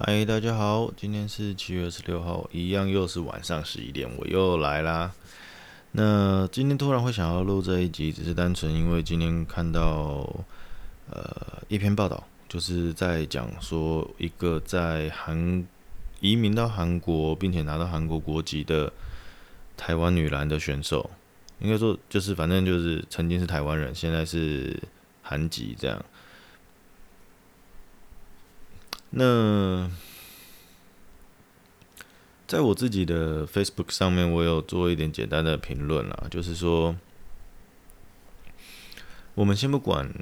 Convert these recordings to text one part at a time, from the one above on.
嗨，大家好，今天是七月二十六号，一样又是晚上十一点，我又来啦。那今天突然会想要录这一集，只是单纯因为今天看到呃一篇报道，就是在讲说一个在韩移民到韩国，并且拿到韩国国籍的台湾女篮的选手，应该说就是反正就是曾经是台湾人，现在是韩籍这样。那在我自己的 Facebook 上面，我有做一点简单的评论啦，就是说，我们先不管，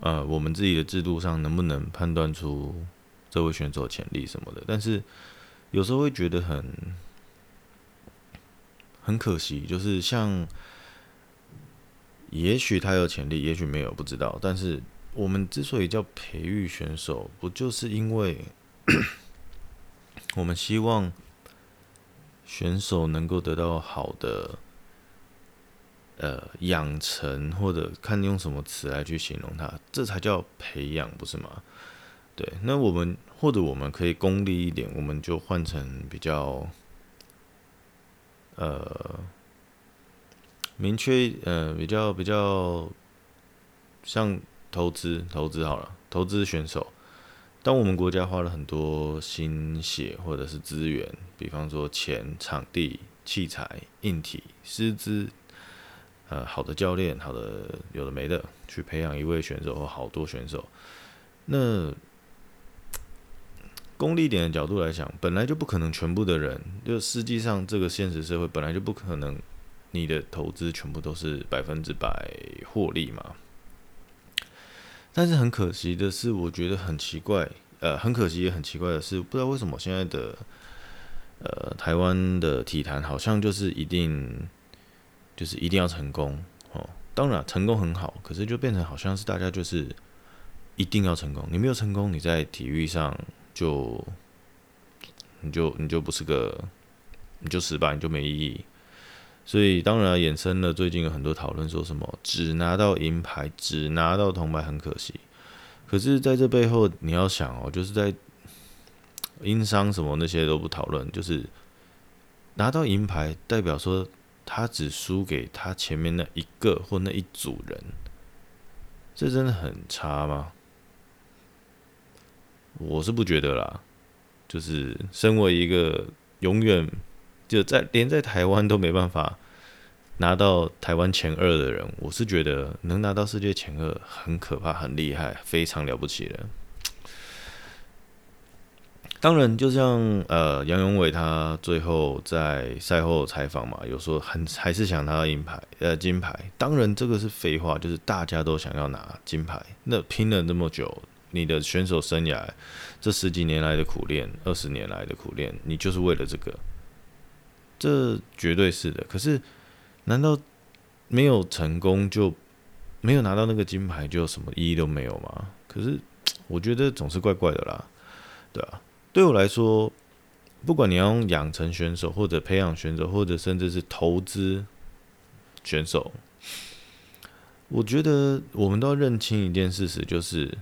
呃，我们自己的制度上能不能判断出这位选手潜力什么的，但是有时候会觉得很很可惜，就是像，也许他有潜力，也许没有，不知道，但是。我们之所以叫培育选手，不就是因为我们希望选手能够得到好的呃养成，或者看用什么词来去形容它，这才叫培养，不是吗？对，那我们或者我们可以功利一点，我们就换成比较呃明确呃比较比较像。投资投资好了，投资选手。当我们国家花了很多心血或者是资源，比方说钱、场地、器材、硬体、师资，呃，好的教练，好的有的没的，去培养一位选手或好多选手。那功利点的角度来讲，本来就不可能全部的人，就实际上这个现实社会本来就不可能，你的投资全部都是百分之百获利嘛。但是很可惜的是，我觉得很奇怪，呃，很可惜也很奇怪的是，不知道为什么现在的，呃，台湾的体坛好像就是一定，就是一定要成功哦。当然成功很好，可是就变成好像是大家就是一定要成功，你没有成功，你在体育上就，你就你就不是个，你就失败，你就没意义。所以当然衍生了最近有很多讨论，说什么只拿到银牌，只拿到铜牌很可惜。可是在这背后你要想哦，就是在因伤什么那些都不讨论，就是拿到银牌代表说他只输给他前面那一个或那一组人，这真的很差吗？我是不觉得啦。就是身为一个永远。就在连在台湾都没办法拿到台湾前二的人，我是觉得能拿到世界前二很可怕、很厉害、非常了不起的。当然，就像呃杨永伟他最后在赛后采访嘛，有说很还是想拿到银牌呃金牌。当然这个是废话，就是大家都想要拿金牌。那拼了那么久，你的选手生涯这十几年来的苦练，二十年来的苦练，你就是为了这个。这绝对是的，可是难道没有成功就没有拿到那个金牌就什么意义都没有吗？可是我觉得总是怪怪的啦，对啊，对我来说，不管你要用养成选手，或者培养选手，或者甚至是投资选手，我觉得我们都要认清一件事实，就是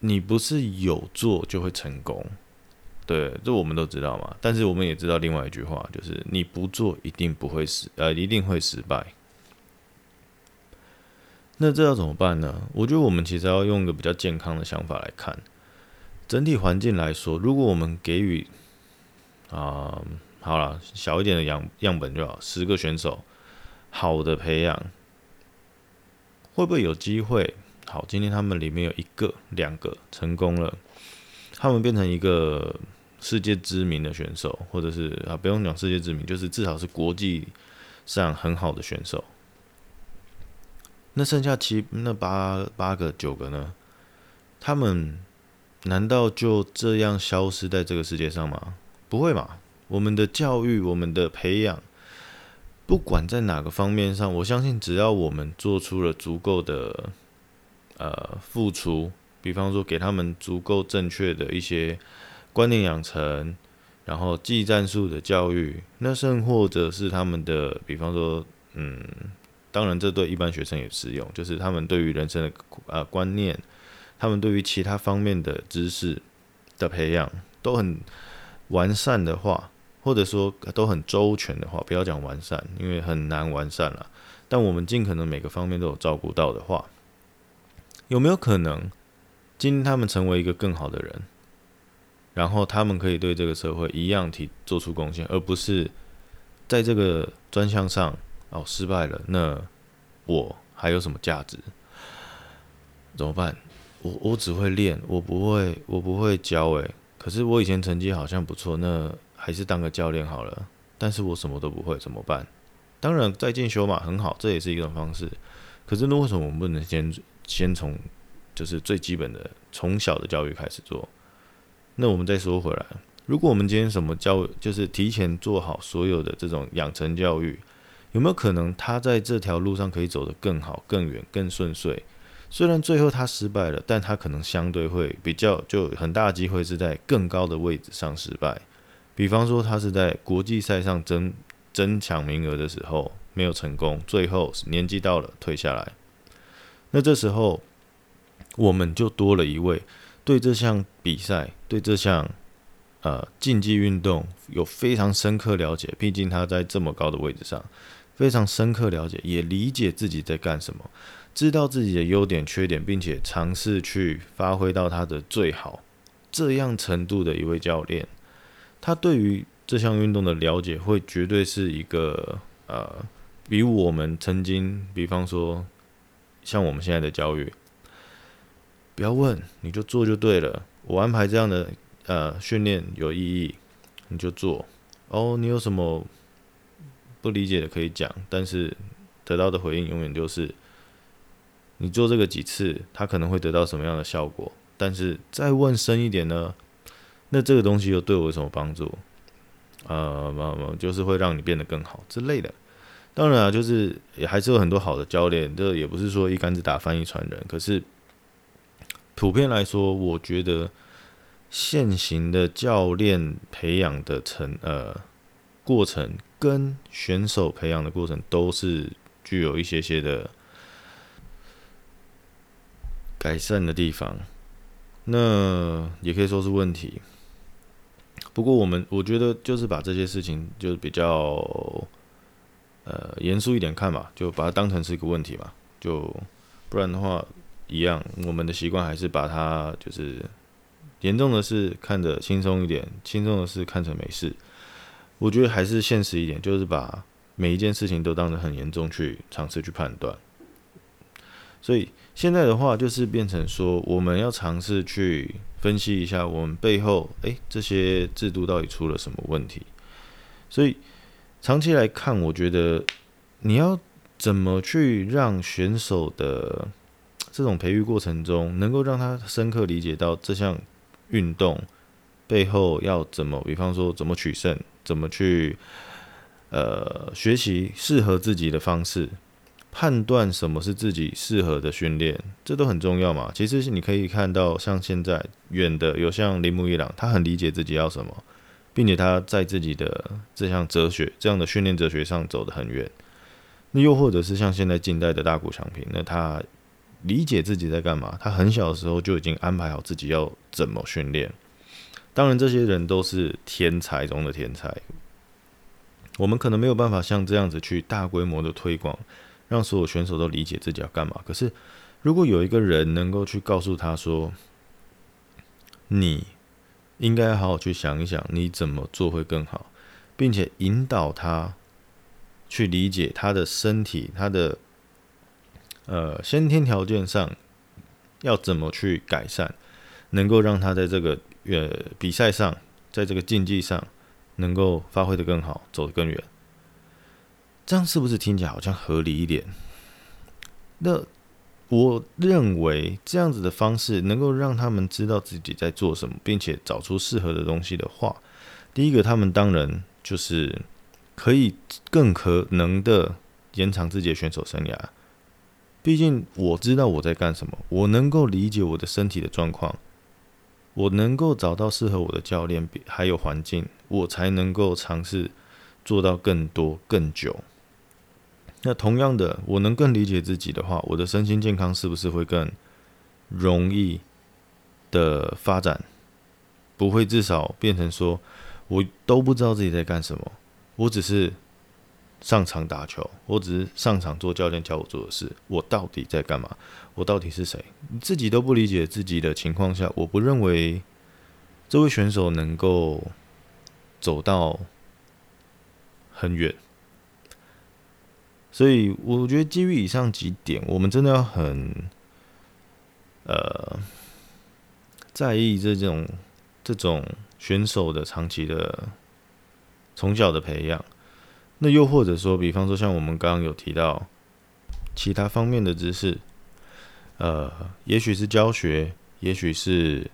你不是有做就会成功。对，这我们都知道嘛。但是我们也知道另外一句话，就是你不做一定不会失，呃，一定会失败。那这要怎么办呢？我觉得我们其实要用一个比较健康的想法来看，整体环境来说，如果我们给予啊、好了，小一点的样样本就好，十个选手，好的培养，会不会有机会？好，今天他们里面有一个、两个成功了，他们变成一个。世界知名的选手，或者是啊，不用讲世界知名，就是至少是国际上很好的选手。那剩下七、那八、八个、九个呢？他们难道就这样消失在这个世界上吗？不会嘛！我们的教育、我们的培养，不管在哪个方面上，我相信只要我们做出了足够的呃付出，比方说给他们足够正确的一些。观念养成，然后技战术的教育，那甚或者是他们的，比方说，嗯，当然这对一般学生也适用，就是他们对于人生的呃观念，他们对于其他方面的知识，的培养都很完善的话，或者说都很周全的话，不要讲完善，因为很难完善了。但我们尽可能每个方面都有照顾到的话，有没有可能今天他们成为一个更好的人，然后他们可以对这个社会一样提做出贡献，而不是在这个专项上哦失败了，那我还有什么价值？怎么办？我我只会练，我不会，我不会教诶。可是我以前成绩好像不错，那还是当个教练好了。但是我什么都不会，怎么办？当然在进修嘛，很好，这也是一种方式。可是那为什么我们不能先先从就是最基本的从小的教育开始做？那我们再说回来，如果我们今天什么教，就是提前做好所有的这种养成教育，有没有可能他在这条路上可以走得更好、更远、更顺遂？虽然最后他失败了，但他可能相对会比较就很大机会是在更高的位置上失败。比方说，他是在国际赛上争争抢名额的时候没有成功，最后年纪到了退下来。那这时候我们就多了一位对这项比赛、对这项呃竞技运动有非常深刻了解，毕竟他在这么高的位置上非常深刻了解，也理解自己在干什么。知道自己的优点、缺点，并且尝试去发挥到他的最好，这样程度的一位教练，他对于这项运动的了解，会绝对是一个呃，比我们曾经，比方说像我们现在的教育，不要问，你就做就对了。我安排这样的呃训练有意义，你就做。哦，你有什么不理解的可以讲，但是得到的回应永远就是。你做这个几次，他可能会得到什么样的效果？但是再问深一点呢？那这个东西又对我有什么帮助？呃，就是会让你变得更好之类的。当然啊，就是也还是有很多好的教练，这也不是说一竿子打翻一船人。可是普遍来说，我觉得现行的教练培养的成呃过程，跟选手培养的过程，都是具有一些些的。改善的地方，那也可以说是问题。不过我们我觉得就是把这些事情就比较呃严肃一点看吧，就把它当成是一个问题嘛。就不然的话，一样我们的习惯还是把它就是严重的事看得轻松一点，轻松的事看成没事。我觉得还是现实一点，就是把每一件事情都当得很严重去尝试去判断。所以现在的话，就是变成说，我们要尝试去分析一下我们背后，诶，这些制度到底出了什么问题。所以长期来看，我觉得你要怎么去让选手的这种培育过程中，能够让他深刻理解到这项运动背后要怎么，比方说怎么取胜，怎么去呃学习适合自己的方式。判断什么是自己适合的训练，这都很重要嘛。其实是你可以看到，像现在远的有像铃木一朗，他很理解自己要什么，并且他在自己的这项哲学、这样的训练哲学上走得很远。那又或者是像现在近代的大谷翔平，那他理解自己在干嘛，他很小的时候就已经安排好自己要怎么训练。当然，这些人都是天才中的天才，我们可能没有办法像这样子去大规模的推广。让所有选手都理解自己要干嘛。可是，如果有一个人能够去告诉他说：“你应该好好去想一想，你怎么做会更好，并且引导他去理解他的身体，他的呃先天条件上要怎么去改善，能够让他在这个呃比赛上，在这个竞技上能够发挥得更好，走得更远。”这样是不是听起来好像合理一点？那我认为这样子的方式能够让他们知道自己在做什么，并且找出适合的东西的话，第一个，他们当然就是可以更可能的延长自己的选手生涯。毕竟我知道我在干什么，我能够理解我的身体的状况，我能够找到适合我的教练，还有环境，我才能够尝试做到更多更久。那同样的，我能更理解自己的话，我的身心健康是不是会更容易的发展？不会至少变成说，我都不知道自己在干什么，我只是上场打球，我只是上场做教练教我做的事，我到底在干嘛？我到底是谁？你自己都不理解自己的情况下，我不认为这位选手能够走到很远。所以我觉得基于以上几点，我们真的要很呃在意这种这种选手的长期的从小的培养。那又或者说，比方说像我们刚刚有提到其他方面的知识，呃，也许是教学，也许是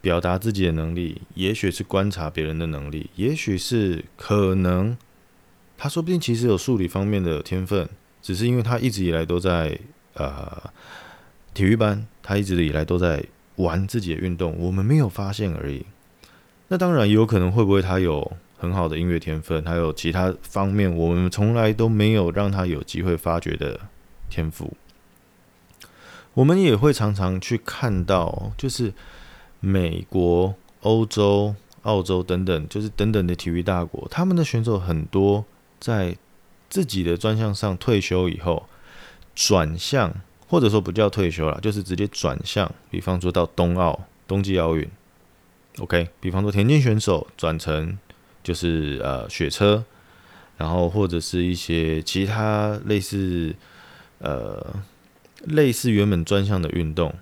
表达自己的能力，也许是观察别人的能力，也许是可能。他说不定其实有数理方面的天分，只是因为他一直以来都在呃体育班，他一直以来都在玩自己的运动，我们没有发现而已。那当然也有可能会不会他有很好的音乐天分，还有其他方面我们从来都没有让他有机会发掘的天赋。我们也会常常去看到，就是美国、欧洲、澳洲等等，就是等等的体育大国，他们的选手很多。在自己的专项上退休以后，转向或者说不叫退休了，就是直接转向。比方说到冬奥、冬季奥运，OK。比方说田径选手转成就是呃雪车，然后或者是一些其他类似呃类似原本专项的运动，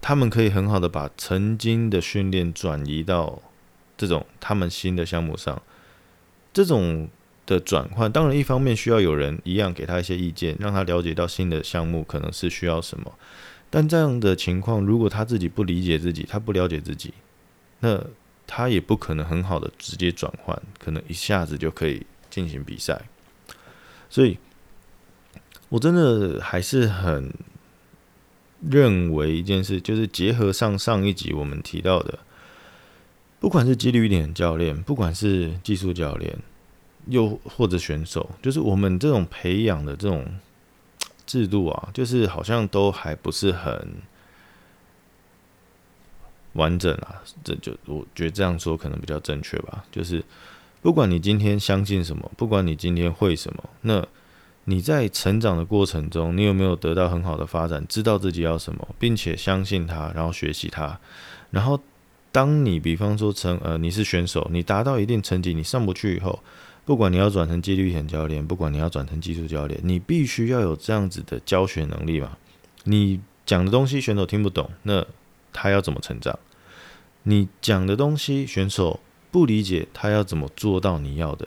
他们可以很好的把曾经的训练转移到这种他们新的项目上，这种。的转换，当然一方面需要有人一样给他一些意见，让他了解到新的项目可能是需要什么。但这样的情况，如果他自己不理解自己，他不了解自己，那他也不可能很好的直接转换，可能一下子就可以进行比赛。所以，我真的还是很认为一件事，就是结合上上一集我们提到的，不管是肌力点教练，不管是技术教练。又或者选手，就是我们这种培养的这种制度啊，就是好像都还不是很完整啊。这就我觉得这样说可能比较正确吧。就是不管你今天相信什么，不管你今天会什么，那你在成长的过程中，你有没有得到很好的发展，知道自己要什么，并且相信它，然后学习它，然后当你比方说成呃你是选手，你达到一定成绩，你上不去以后。不管你要转成肌力体教练，不管你要转成技术教练，你必须要有这样子的教学能力嘛。你讲的东西选手听不懂，那他要怎么成长？你讲的东西选手不理解，他要怎么做到你要的？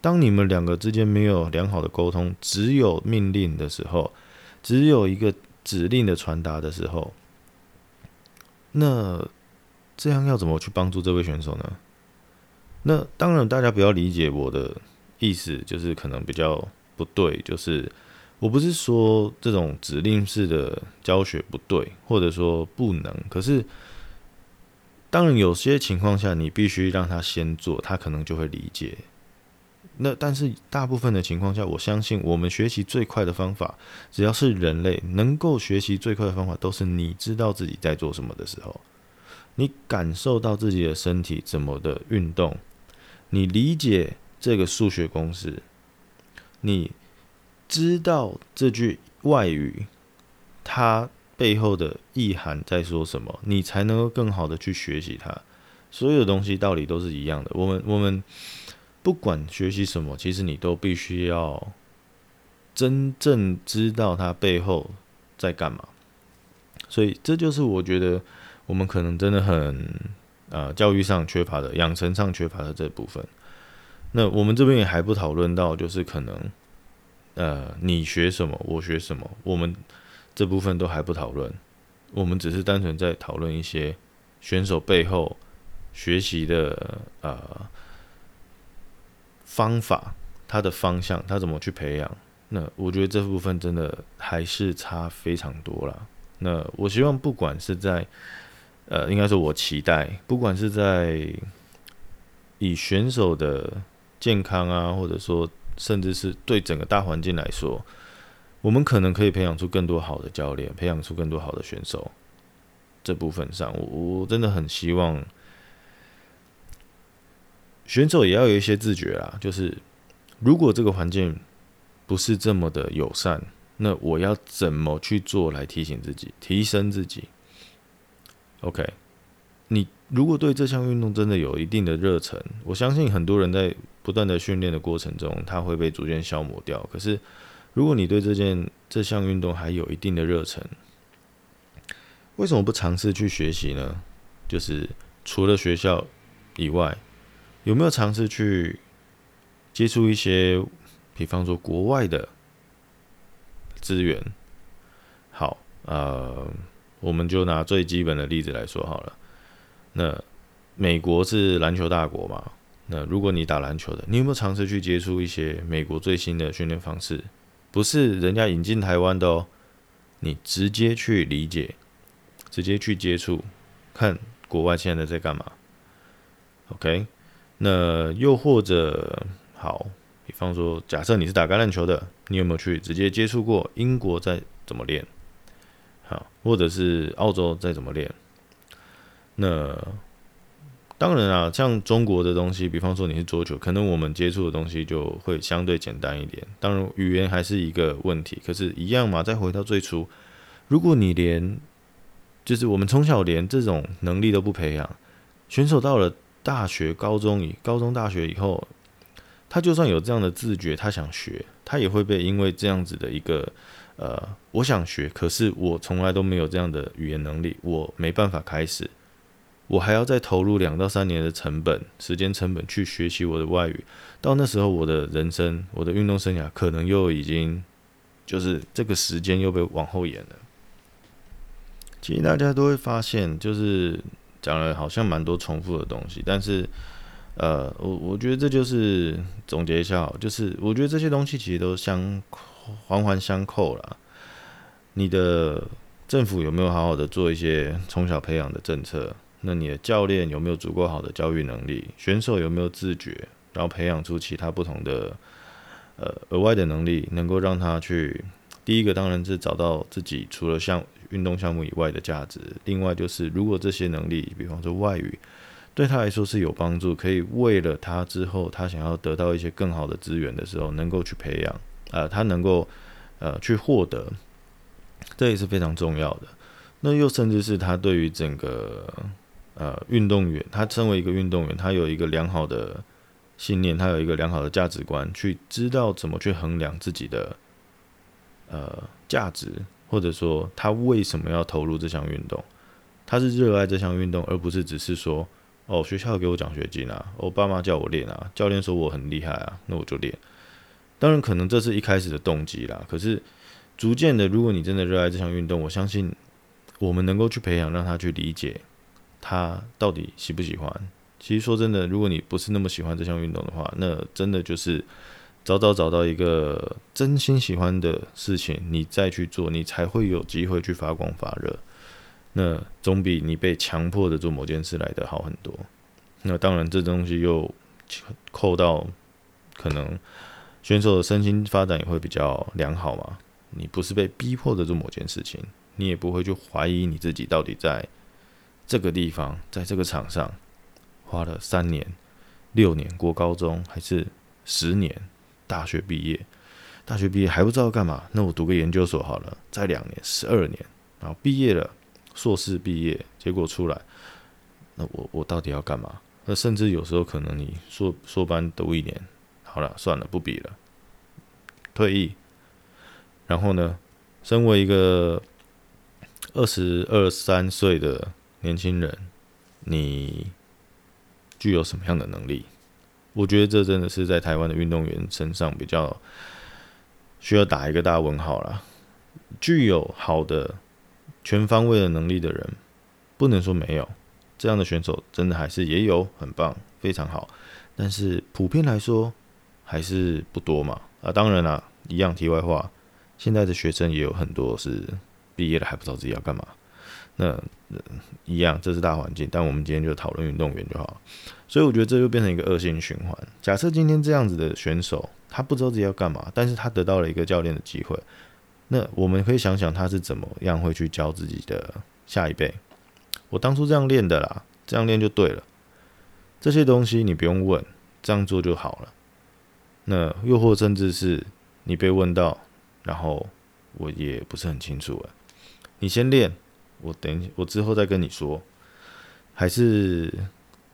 当你们两个之间没有良好的沟通，只有命令的时候，只有一个指令的传达的时候，那这样要怎么去帮助这位选手呢？那当然，大家不要理解我的意思，就是可能比较不对。就是我不是说这种指令式的教学不对，或者说不能。可是，当然有些情况下，你必须让他先做，他可能就会理解。那但是大部分的情况下，我相信我们学习最快的方法，只要是人类能够学习最快的方法，都是你知道自己在做什么的时候，你感受到自己的身体怎么的运动。你理解这个数学公式，你知道这句外语它背后的意涵在说什么，你才能够更好的去学习它。所有的东西道理都是一样的。我们我们不管学习什么，其实你都必须要真正知道它背后在干嘛。所以这就是我觉得我们可能真的很。呃，教育上缺乏的，养成上缺乏的这部分，那我们这边也还不讨论到，就是可能，呃，你学什么，我学什么，我们这部分都还不讨论，我们只是单纯在讨论一些选手背后学习的呃方法，他的方向，他怎么去培养。那我觉得这部分真的还是差非常多了。那我希望不管是在呃，应该说，我期待，不管是在以选手的健康啊，或者说，甚至是对整个大环境来说，我们可能可以培养出更多好的教练，培养出更多好的选手。这部分上，我我真的很希望，选手也要有一些自觉啦，就是如果这个环境不是这么的友善，那我要怎么去做来提醒自己、提升自己？OK，你如果对这项运动真的有一定的热忱，我相信很多人在不断的训练的过程中，他会被逐渐消磨掉。可是，如果你对这件这项运动还有一定的热忱，为什么不尝试去学习呢？就是除了学校以外，有没有尝试去接触一些，比方说国外的资源？好，呃，我们就拿最基本的例子来说好了。那美国是篮球大国嘛？那如果你打篮球的，你有没有尝试去接触一些美国最新的训练方式？不是人家引进台湾的哦，你直接去理解，直接去接触，看国外现在在干嘛。OK，那又或者好，比方说，假设你是打橄榄球的，你有没有去直接接触过英国在怎么练？好，或者是澳洲在怎么练？那当然啊，像中国的东西，比方说你是桌球，可能我们接触的东西就会相对简单一点。当然，语言还是一个问题，可是，一样嘛。再回到最初，如果你连就是我们从小连这种能力都不培养，选手到了大学、高中以高中、大学以后，他就算有这样的自觉，他想学，他也会被因为这样子的一个呃，我想学，可是我从来都没有这样的语言能力，我没办法开始。我还要再投入两到三年的成本、时间成本去学习我的外语，到那时候，我的人生、我的运动生涯可能又已经就是这个时间又被往后延了。其实大家都会发现，就是讲了好像蛮多重复的东西，但是呃，我我觉得这就是总结一下，就是我觉得这些东西其实都相环环相扣了。你的政府有没有好好的做一些从小培养的政策？那你的教练有没有足够好的教育能力？选手有没有自觉？然后培养出其他不同的呃额外的能力，能够让他去第一个当然是找到自己除了项运动项目以外的价值。另外就是如果这些能力，比方说外语，对他来说是有帮助，可以为了他之后他想要得到一些更好的资源的时候，能够去培养，呃，他能够呃去获得，这也是非常重要的。那又甚至是他对于整个。呃，运动员他身为一个运动员，他有一个良好的信念，他有一个良好的价值观，去知道怎么去衡量自己的呃价值，或者说他为什么要投入这项运动，他是热爱这项运动，而不是只是说哦，学校给我奖学金啊，我爸妈叫我练啊，教练说我很厉害啊，那我就练。当然，可能这是一开始的动机啦，可是逐渐的，如果你真的热爱这项运动，我相信我们能够去培养，让他去理解。他到底喜不喜欢？其实说真的，如果你不是那么喜欢这项运动的话，那真的就是早早找到一个真心喜欢的事情，你再去做，你才会有机会去发光发热。那总比你被强迫的做某件事来的好很多。那当然，这东西又扣到可能选手的身心发展也会比较良好嘛。你不是被逼迫的做某件事情，你也不会去怀疑你自己到底在。这个地方，在这个场上花了三年、六年过高中，还是十年大学毕业？大学毕业还不知道干嘛，那我读个研究所好了，再两年，十二年，然后毕业了，硕士毕业，结果出来，那我我到底要干嘛？那甚至有时候可能你硕硕班读一年，好了，算了，不比了，退役。然后呢，身为一个二十二三岁的。年轻人，你具有什么样的能力？我觉得这真的是在台湾的运动员身上比较需要打一个大问号啦。具有好的全方位的能力的人，不能说没有，这样的选手真的还是也有，很棒，非常好。但是普遍来说还是不多嘛。啊，当然啦，一样题外话，现在的学生也有很多是毕业了还不知道自己要干嘛。那一样，这是大环境，但我们今天就讨论运动员就好。所以我觉得这就变成一个恶性循环。假设今天这样子的选手，他不知道自己要干嘛，但是他得到了一个教练的机会，那我们可以想想他是怎么样会去教自己的下一辈。我当初这样练的啦，这样练就对了。这些东西你不用问，这样做就好了。那又或甚至是你被问到，然后我也不是很清楚了，你先练，我等我之后再跟你说，还是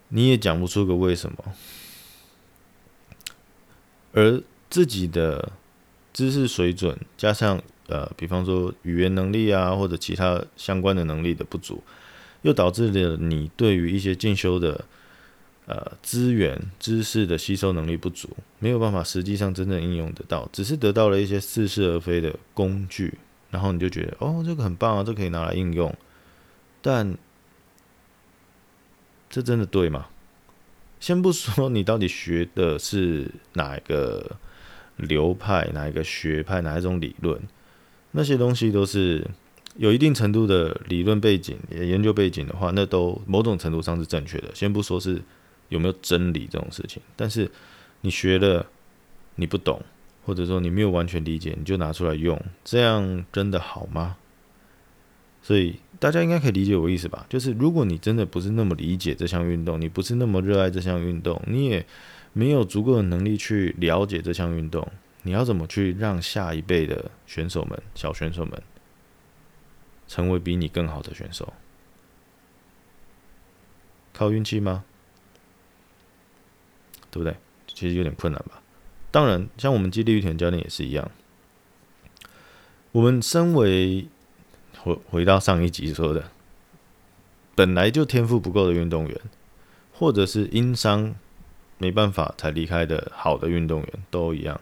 你也讲不出个为什么，而自己的知识水准加上呃，比方说语言能力啊，或者其他相关的能力的不足，又导致了你对于一些进修的。呃，资源知识的吸收能力不足，没有办法实际上真正应用得到，只是得到了一些似是而非的工具，然后你就觉得哦，这个很棒啊，这可以拿来应用，但这真的对吗？先不说你到底学的是哪一个流派、哪一个学派、哪一种理论，那些东西都是有一定程度的理论背景、研究背景的话，那都某种程度上是正确的。先不说是。有没有真理这种事情？但是你学了，你不懂，或者说你没有完全理解，你就拿出来用，这样真的好吗？所以大家应该可以理解我意思吧？就是如果你真的不是那么理解这项运动，你不是那么热爱这项运动，你也没有足够的能力去了解这项运动，你要怎么去让下一辈的选手们、小选手们成为比你更好的选手？靠运气吗？对不对？其实有点困难吧。当然，像我们肌力育田教练也是一样。我们身为回回到上一集说的，本来就天赋不够的运动员，或者是因伤没办法才离开的好的运动员，都一样。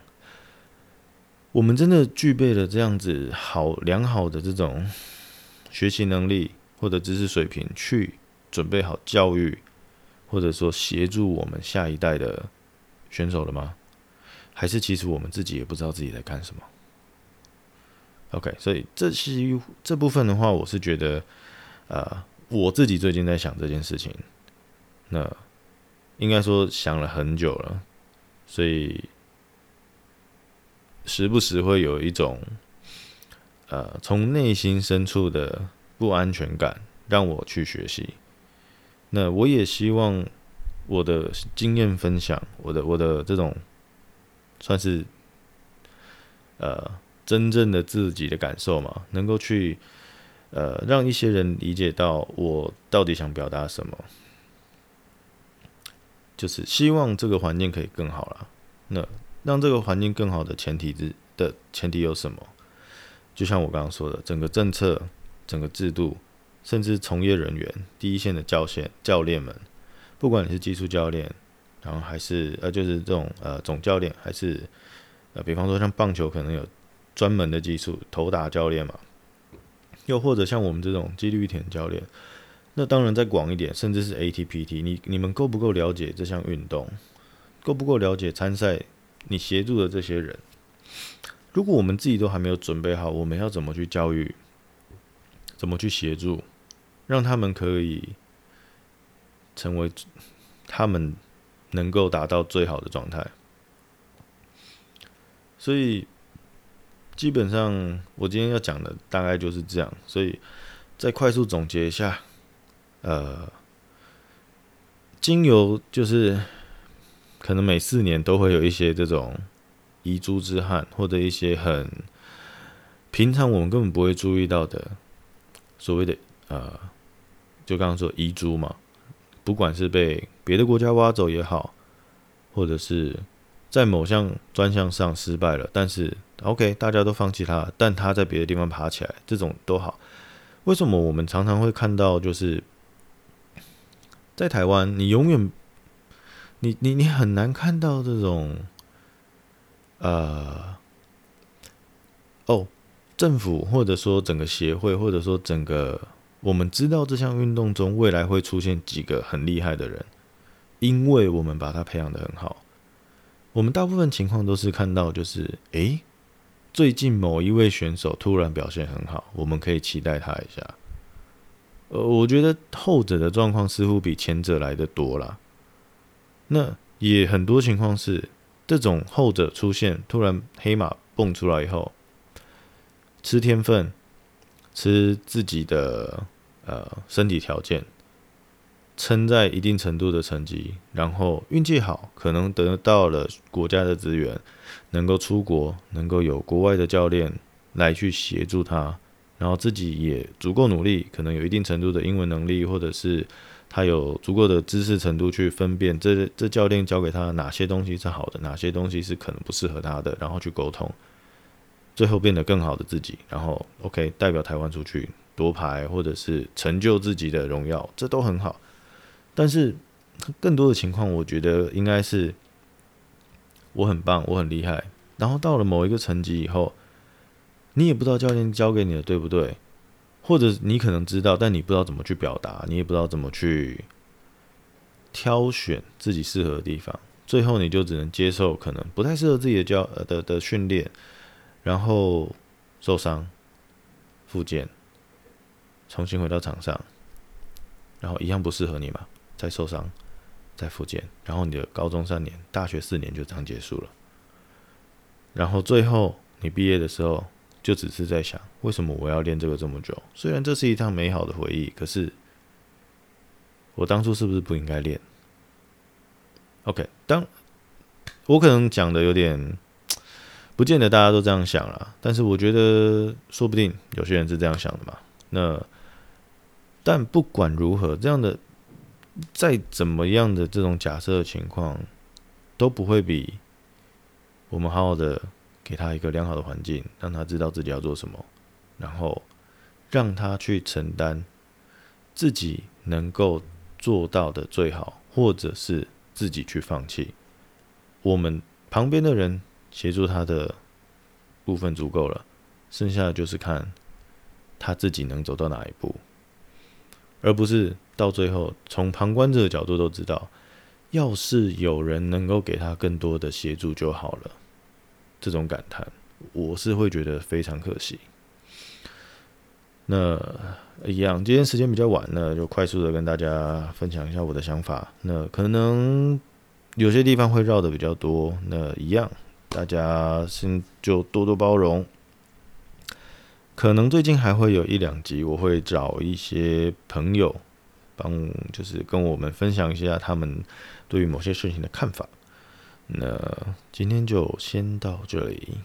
我们真的具备了这样子好良好的这种学习能力或者知识水平，去准备好教育。或者说协助我们下一代的选手了吗？还是其实我们自己也不知道自己在干什么？OK，所以这是这部分的话，我是觉得，呃，我自己最近在想这件事情，那应该说想了很久了，所以时不时会有一种，呃，从内心深处的不安全感，让我去学习。那我也希望我的经验分享，我的我的这种算是呃真正的自己的感受嘛，能够去呃让一些人理解到我到底想表达什么，就是希望这个环境可以更好了。那让这个环境更好的前提之的前提有什么？就像我刚刚说的，整个政策，整个制度。甚至从业人员、第一线的教线、教练们，不管你是技术教练，然后还是呃，就是这种呃总教练，还是呃，比方说像棒球可能有专门的技术投打教练嘛，又或者像我们这种肌力田教练，那当然再广一点，甚至是 ATPT，你你们够不够了解这项运动？够不够了解参赛？你协助的这些人，如果我们自己都还没有准备好，我们要怎么去教育？怎么去协助？让他们可以成为他们能够达到最好的状态。所以基本上，我今天要讲的大概就是这样。所以再快速总结一下，呃，精油就是可能每四年都会有一些这种遗珠之憾，或者一些很平常我们根本不会注意到的所谓的呃。就刚刚说遗珠嘛，不管是被别的国家挖走也好，或者是在某项专项上失败了，但是 OK，大家都放弃他，但他在别的地方爬起来，这种都好。为什么我们常常会看到，就是在台湾，你永远，你你你很难看到这种，呃，哦，政府或者说整个协会，或者说整个。我们知道这项运动中未来会出现几个很厉害的人，因为我们把他培养得很好。我们大部分情况都是看到，就是诶，最近某一位选手突然表现很好，我们可以期待他一下。呃，我觉得后者的状况似乎比前者来得多啦。那也很多情况是，这种后者出现突然黑马蹦出来以后，吃天分，吃自己的。呃，身体条件撑在一定程度的成绩，然后运气好，可能得到了国家的资源，能够出国，能够有国外的教练来去协助他，然后自己也足够努力，可能有一定程度的英文能力，或者是他有足够的知识程度去分辨这这教练教给他哪些东西是好的，哪些东西是可能不适合他的，然后去沟通，最后变得更好的自己，然后 OK 代表台湾出去夺牌，或者是成就自己的荣耀，这都很好。但是更多的情况，我觉得应该是我很棒，我很厉害，然后到了某一个层级以后，你也不知道教练教给你的对不对，或者你可能知道，但你不知道怎么去表达，你也不知道怎么去挑选自己适合的地方，最后你就只能接受可能不太适合自己的教呃的的训练，然后受伤复健，重新回到场上，然后一样不适合你嘛。再受伤，再复健，然后你的高中三年、大学四年就这样结束了。然后最后你毕业的时候，就只是在想，为什么我要练这个这么久？虽然这是一趟美好的回忆，可是我当初是不是不应该练？OK，当我可能讲的有点，不见得大家都这样想啦，但是我觉得说不定有些人是这样想的嘛。那但不管如何，这样的。再怎么样的这种假设的情况，都不会比我们好好的给他一个良好的环境，让他知道自己要做什么，然后让他去承担自己能够做到的最好，或者是自己去放弃。我们旁边的人协助他的部分足够了，剩下的就是看他自己能走到哪一步，而不是。到最后，从旁观者的角度都知道，要是有人能够给他更多的协助就好了。这种感叹，我是会觉得非常可惜。那一样，今天时间比较晚，了就快速的跟大家分享一下我的想法。那可能有些地方会绕的比较多，那一样，大家先就多多包容。可能最近还会有一两集，我会找一些朋友。帮就是跟我们分享一下他们对于某些事情的看法。那今天就先到这里，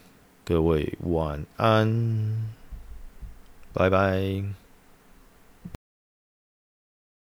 各位晚安，拜拜。